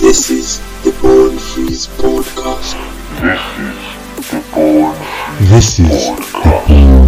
This is the Born Frees podcast. This is the Born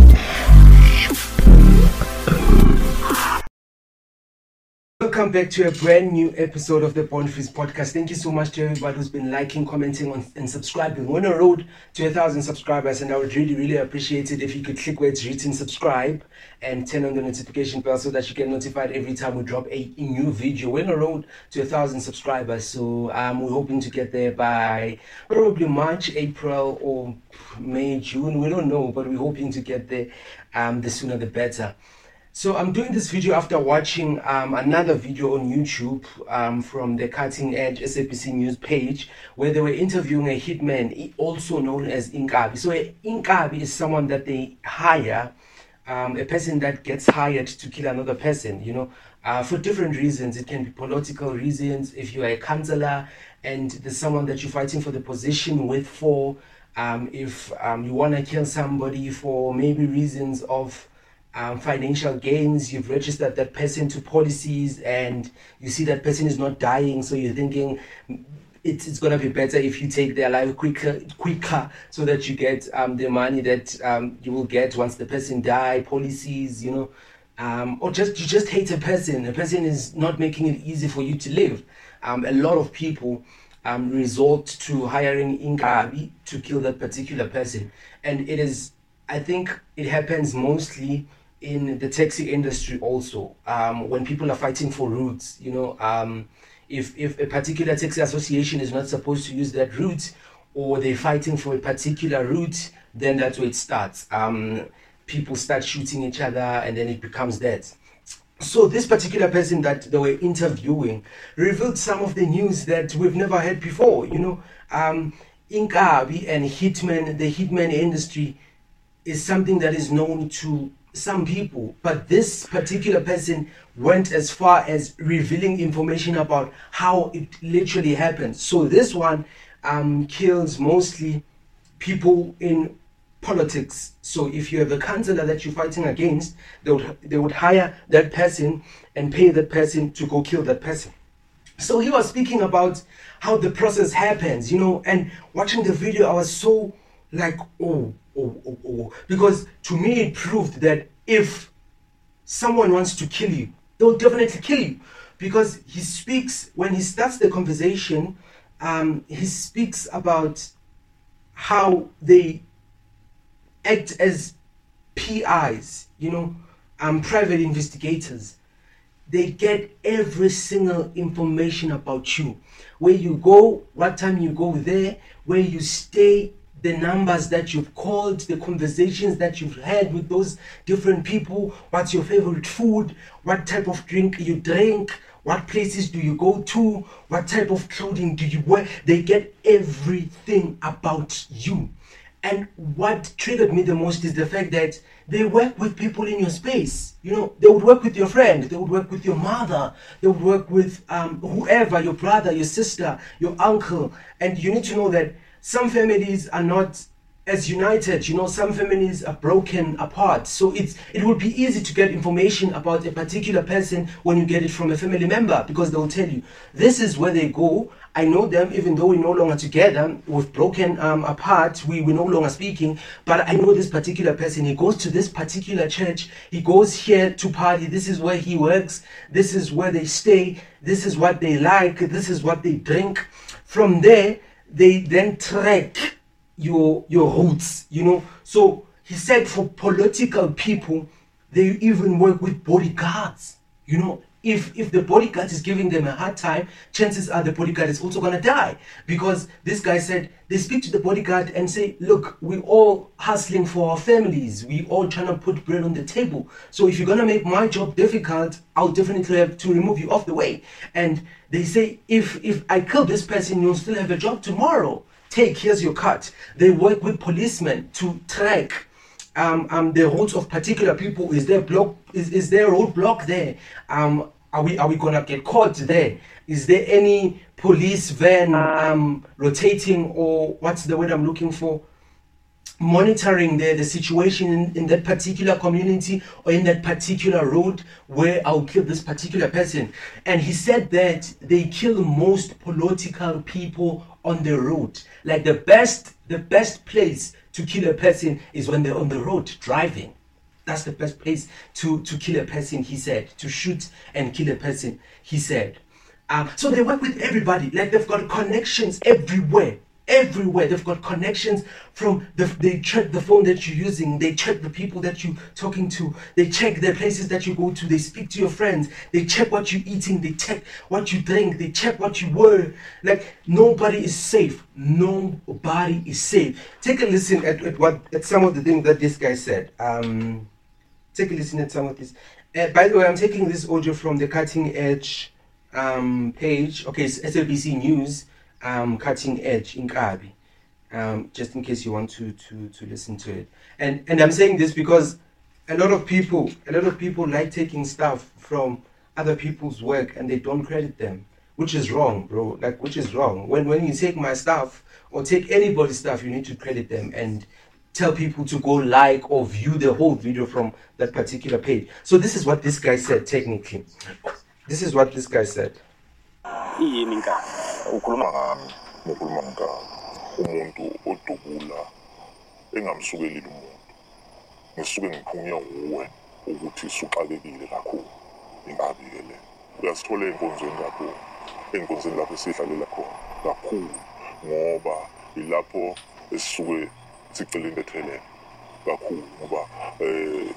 Welcome back to a brand new episode of the Born Frees podcast. Thank you so much to everybody who's been liking, commenting, on, and subscribing. We're on a road to a thousand subscribers, and I would really, really appreciate it if you could click where it's written subscribe and turn on the notification bell so that you get notified every time we drop a, a new video. We're on a road to a thousand subscribers, so um, we're hoping to get there by probably March, April, or May, June. We don't know, but we're hoping to get there. Um, the sooner the better. So I'm doing this video after watching um, another video on YouTube um, from the Cutting Edge SABC News page where they were interviewing a hitman, also known as Inkabi. So Inkabi is someone that they hire, um, a person that gets hired to kill another person, you know, uh, for different reasons. It can be political reasons. If you are a counselor and there's someone that you're fighting for the position with for, um, if um, you want to kill somebody for maybe reasons of um, financial gains, you've registered that person to policies, and you see that person is not dying, so you're thinking it's, it's gonna be better if you take their life quicker, quicker, so that you get um, the money that um, you will get once the person die, policies, you know, um, or just you just hate a person. A person is not making it easy for you to live. Um, a lot of people um, resort to hiring Inkabi to kill that particular person, and it is. I think it happens mostly in the taxi industry also um, when people are fighting for routes you know um, if, if a particular taxi association is not supposed to use that route or they're fighting for a particular route then that's where it starts. Um, people start shooting each other and then it becomes that. So this particular person that they were interviewing revealed some of the news that we've never heard before you know. Um, Inkabi and hitman the hitman industry is something that is known to some people, but this particular person went as far as revealing information about how it literally happened. So this one um, kills mostly people in politics. So if you have a counselor that you're fighting against, they would they would hire that person and pay that person to go kill that person. So he was speaking about how the process happens, you know, and watching the video, I was so like, oh, oh, oh, oh. Because to me, it proved that if someone wants to kill you, they'll definitely kill you. Because he speaks, when he starts the conversation, um, he speaks about how they act as PIs, you know, um, private investigators. They get every single information about you. Where you go, what time you go there, where you stay, the numbers that you've called, the conversations that you've had with those different people, what's your favorite food, what type of drink you drink, what places do you go to, what type of clothing do you wear. They get everything about you. And what triggered me the most is the fact that they work with people in your space. You know, they would work with your friend, they would work with your mother, they would work with um, whoever, your brother, your sister, your uncle. And you need to know that some families are not as united you know some families are broken apart. So it's it would be easy to get information about a particular person when you get it from a family member because they'll tell you this is where they go. I know them even though we're no longer together we've broken um, apart we, we're no longer speaking but i know this particular person. He goes to this particular church. He goes here to party. This is where he works. This is where they stay. This is what they like. This is what they drink. From there they then track your your roots you know? So he said for political people they even work with bodyguards you know if if the bodyguard is giving them a hard time chances are the bodyguard is also to die. Because this guy said they speak to the bodyguard and say look we all hustling for our families. We all trying to put bread on the table. So if you're to make my job difficult i'll definitely have to remove you off the way. And they say if if i kill this person you'll still have a job tomorrow. Take here's your cut. They work with policemen to track um, um, the routes of particular people. Is there block is, is there roadblock there? Um, are we are we gonna get caught there is there any police van um, rotating or what's the word i'm looking for monitoring the, the situation in, in that particular community or in that particular road where I'll kill this particular person. And he said that they kill most political people on the road. Like the best the best place to kill a person is when they're on the road driving. That's the best place to, to kill a person, he said. To shoot and kill a person, he said. Um, so they work with everybody. Like they've got connections everywhere everywhere. They've got connections from the, they check the phone that you're using, they check the people that you're talking to, they check the places that you go to, they speak to your friends, they check what you're eating, they check what you drink, they check what you wear. Like nobody is safe. Nobody is safe. Take a listen at, at what at some of the things that this guy said. Um, take a listen at some of this. Uh, by the way, I'm taking this audio from the Cutting Edge um, page. Okay, it's SABC News um, cutting edge in Kabi, um, just in case you want to, to, to listen to it. And, and I'm saying this because a lot of people, a lot of people like taking stuff from other people's work and they don't credit them, which is wrong, bro. Like, which is wrong. When, when you take my stuff or take anybody's stuff, you need to credit them and tell people to go like or view the whole video from that particular page. So this is what this guy said technically. This is what this guy said. ngisuke nguwe ukuthi suxakekile kakhulu ingabi ke le uyasithola ey'nkonzweni lapho ey'nkonzweni lapho khona kakhulu ngoba ilapho esisuke sicela into ethelele kakhulu ngoba um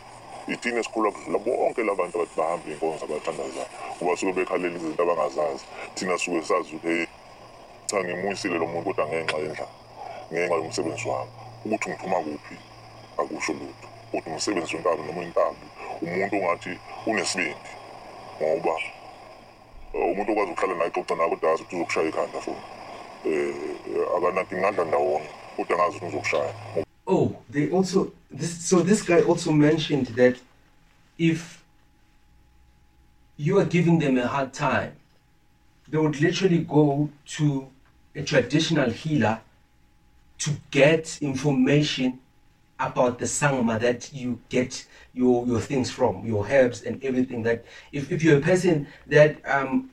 ithina esikhula kudlula bonke labantu abathi bahamba iy'nkonzo abathandazayo ngoba suke bekhalela izinto abangazazi. Thina suke sazi ukuthi hey cha ngimuyisile lo muntu kodwa ngenxa yendlala ngenxa yomsebenzi wami. Ukuthi ngiphuma kuphi? Akusho lutho. Kodwa umsebenzi wenkabi noma inkabi umuntu ongathi unesibindi ngoba eh, umuntu okwazi ukuhlala naye xoxa naye kodwa azi ukuthi uzokushaya ikhanda foni um akanaki ngandla ndawonye. Oh, they also this so this guy also mentioned that if you are giving them a hard time, they would literally go to a traditional healer to get information about the sangoma that you get your your things from, your herbs and everything. That if, if you're a person that um,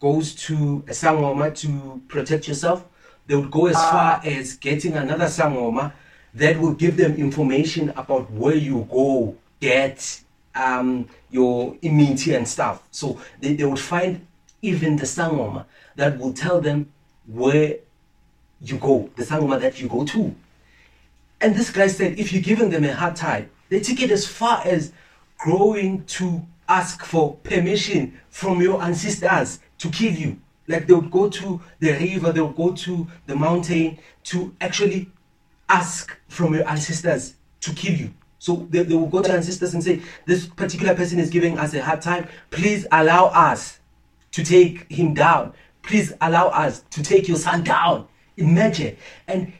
goes to a sangoma to protect yourself, they would go as far as getting another sangoma that will give them information about where you go get um, your immunity and stuff. So they, they would find even the sangoma that will tell them where you go, the sangoma that you go to. And this guy said, if you're giving them a hard time, they take it as far as going to ask for permission from your ancestors to kill you. Like they would go to the river, they would go to the mountain to actually ask from your ancestors to kill you. So they, they will go to ancestors and say, This particular person is giving us a hard time. Please allow us to take him down. Please allow us to take your son down. Imagine. And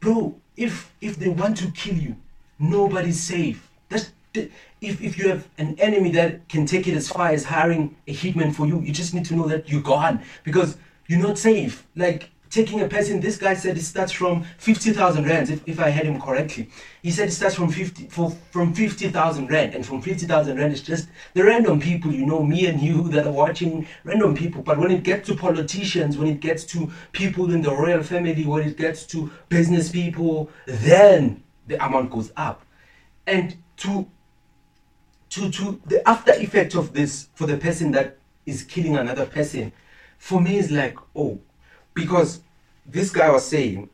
bro, if if they want to kill you, nobody's safe. That's if, if you have an enemy that can take it as far as hiring a hitman for you, you just need to know that you're gone because you're not safe. Like taking a person, this guy said it starts from 50,000 rands, if, if I heard him correctly. He said it starts from 50 for, from 50,000 rand, and from 50,000 rand, it's just the random people, you know, me and you that are watching, random people. But when it gets to politicians, when it gets to people in the royal family, when it gets to business people, then the amount goes up. And to to to the after effect of this for the person that is killing another person for me is like oh because this guy was saying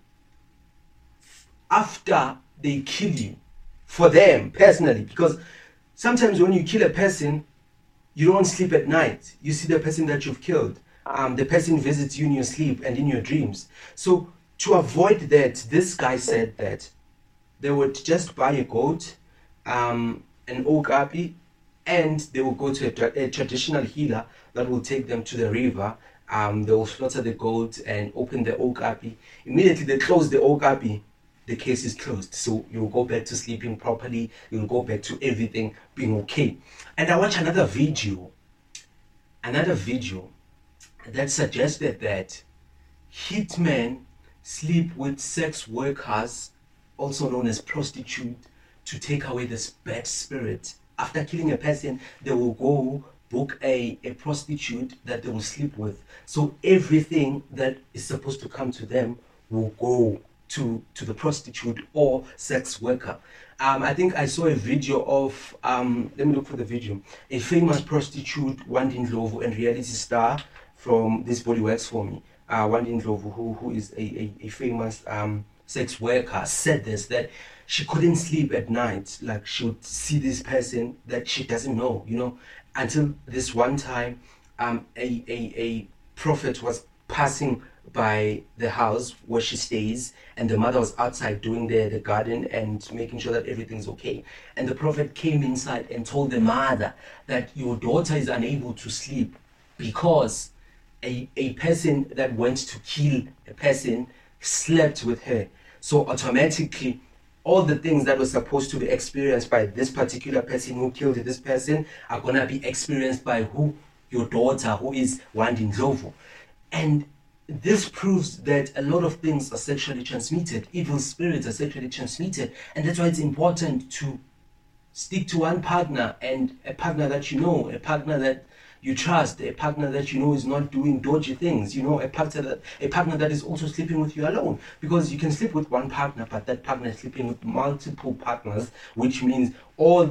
after they kill you for them personally because sometimes when you kill a person you don't sleep at night. You see the person that you've killed um, the person visits you in your sleep and in your dreams. So to avoid that this guy said that they would just buy a goat, um, an okapi, and they will go to a, a traditional healer that will take them to the river. Um, they will slaughter the goat and open the okapi. Immediately they close the okapi, the case is closed. So you'll go back to sleeping properly. You'll go back to everything being okay. And I watched another video, another video that suggested that hitmen sleep with sex workers also known as prostitute, to take away this bad spirit. After killing a person, they will go book a, a prostitute that they will sleep with. So everything that is supposed to come to them will go to to the prostitute or sex worker. Um, I think I saw a video of um, let me look for the video. A famous prostitute, Wandin Lovo, and reality star from this body works for me. Uh, Wandin Lovo, who who is a, a, a famous um, sex worker, said this that she couldn't sleep at night. Like she would see this person that she doesn't know, you know, until this one time, um, a, a, a prophet was passing by the house where she stays and the mother was outside doing the, the garden and making sure that everything's okay and the prophet came inside and told the mother that your daughter is unable to sleep because a, a person that went to kill a person slept with her. So automatically all the things that were supposed to be experienced by this particular person who killed this person are to be experienced by who? Your daughter who is Wandin Ndlovu. And this proves that a lot of things are sexually transmitted. Evil spirits are sexually transmitted. And that's why it's important to stick to one partner and a partner that you know a partner that you trust a partner that you know is not doing dodgy things you know a partner that a partner that is also sleeping with you alone. Because you can sleep with one partner but that partner is sleeping with multiple partners which means all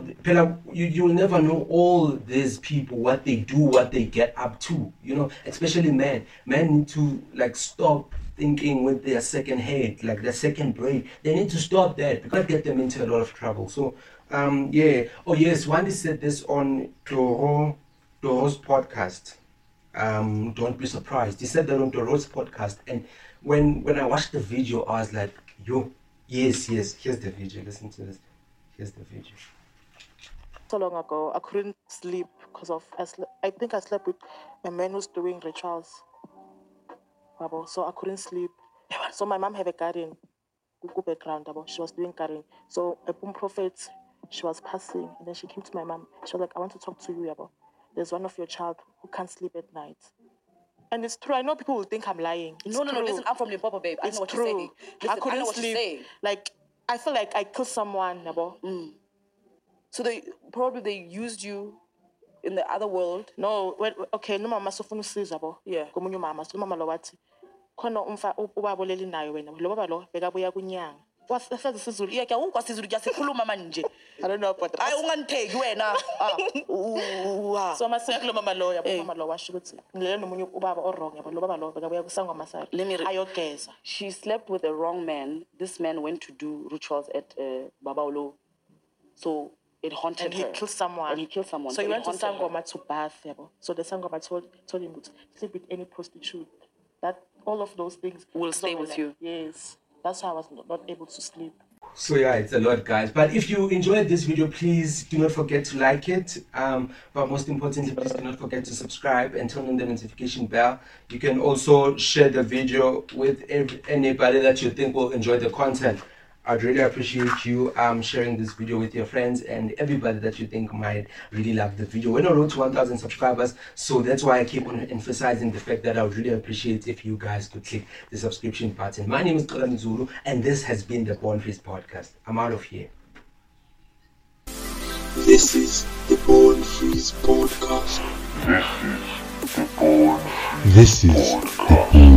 you you'll never know all these people what they do what they get up to you know especially men. Men need to like stop thinking with their second head like their second brain. They need to stop that because that get them into a lot of trouble. So um yeah. Oh yes Wendy said this on Toro Toro's podcast um don't be surprised he said that on the Rose podcast and when when I watched the video I was like yo yes yes here's the video listen to this here's the video so long ago. I couldn't sleep because of I, sle- I think I slept with a man who's doing rituals. So I couldn't sleep. So my mom had a garden, background. She was doing garden. So a boom prophet, she was passing, and then she came to my mom. She was like, "I want to talk to you, Yabo. There's one of your child who can't sleep at night." And it's true. I know people will think I'm lying. It's No, no, no. Listen, I'm from Limpopo, babe. I it's know what true. you're saying. I Listen, I couldn't know what you're sleep. Like I feel like I killed someone, Yabo. Mm. So they probably they used you in the other world. no when, okay no mama sofuna usiza bo Yeah. komunye umama so umama lo wathi khona umfa u- ubaba oleli nayo wena lo baba lo bekabuya kunyanga wasazi isizulu Yeah, kuyawukwa sizulu kuyasikhuluma manje. I don't know but Hayi ungangitheki wena. Ah, u- wa. so mase kulo mama lo yabo Eh. mama lo washo ukuthi ngilele nomunye ubaba orong yabo lo baba lo bekabuya kusangwa masari Let me re- ayogeza She slept with the wrong man. This man went to do rituals at uh, Babaolo. So it haunted and he her. killed someone And he killed someone. so he went to haunted her. sangoma to bath yabo so the sangoma told told him to sleep with any prostitute that all of those things Will stay with like, you. yes that's why i was not, not able to sleep So yeah, it's a lot, guys. But if you enjoyed this video, please do not forget to like it. Um, but most importantly, please do not forget to subscribe and turn on the notification bell. You can also share the video with ev- anybody that you think will enjoy the content. I'd really appreciate you um, sharing this video with your friends and everybody that you think might really love the video. We're on road to 1,000 subscribers, so that's why I keep on emphasizing the fact that I would really appreciate if you guys could click the subscription button. My name is Kolam Zulu, and this has been the Born Frees Podcast. I'm out of here. This is the Born Frees Podcast. This is the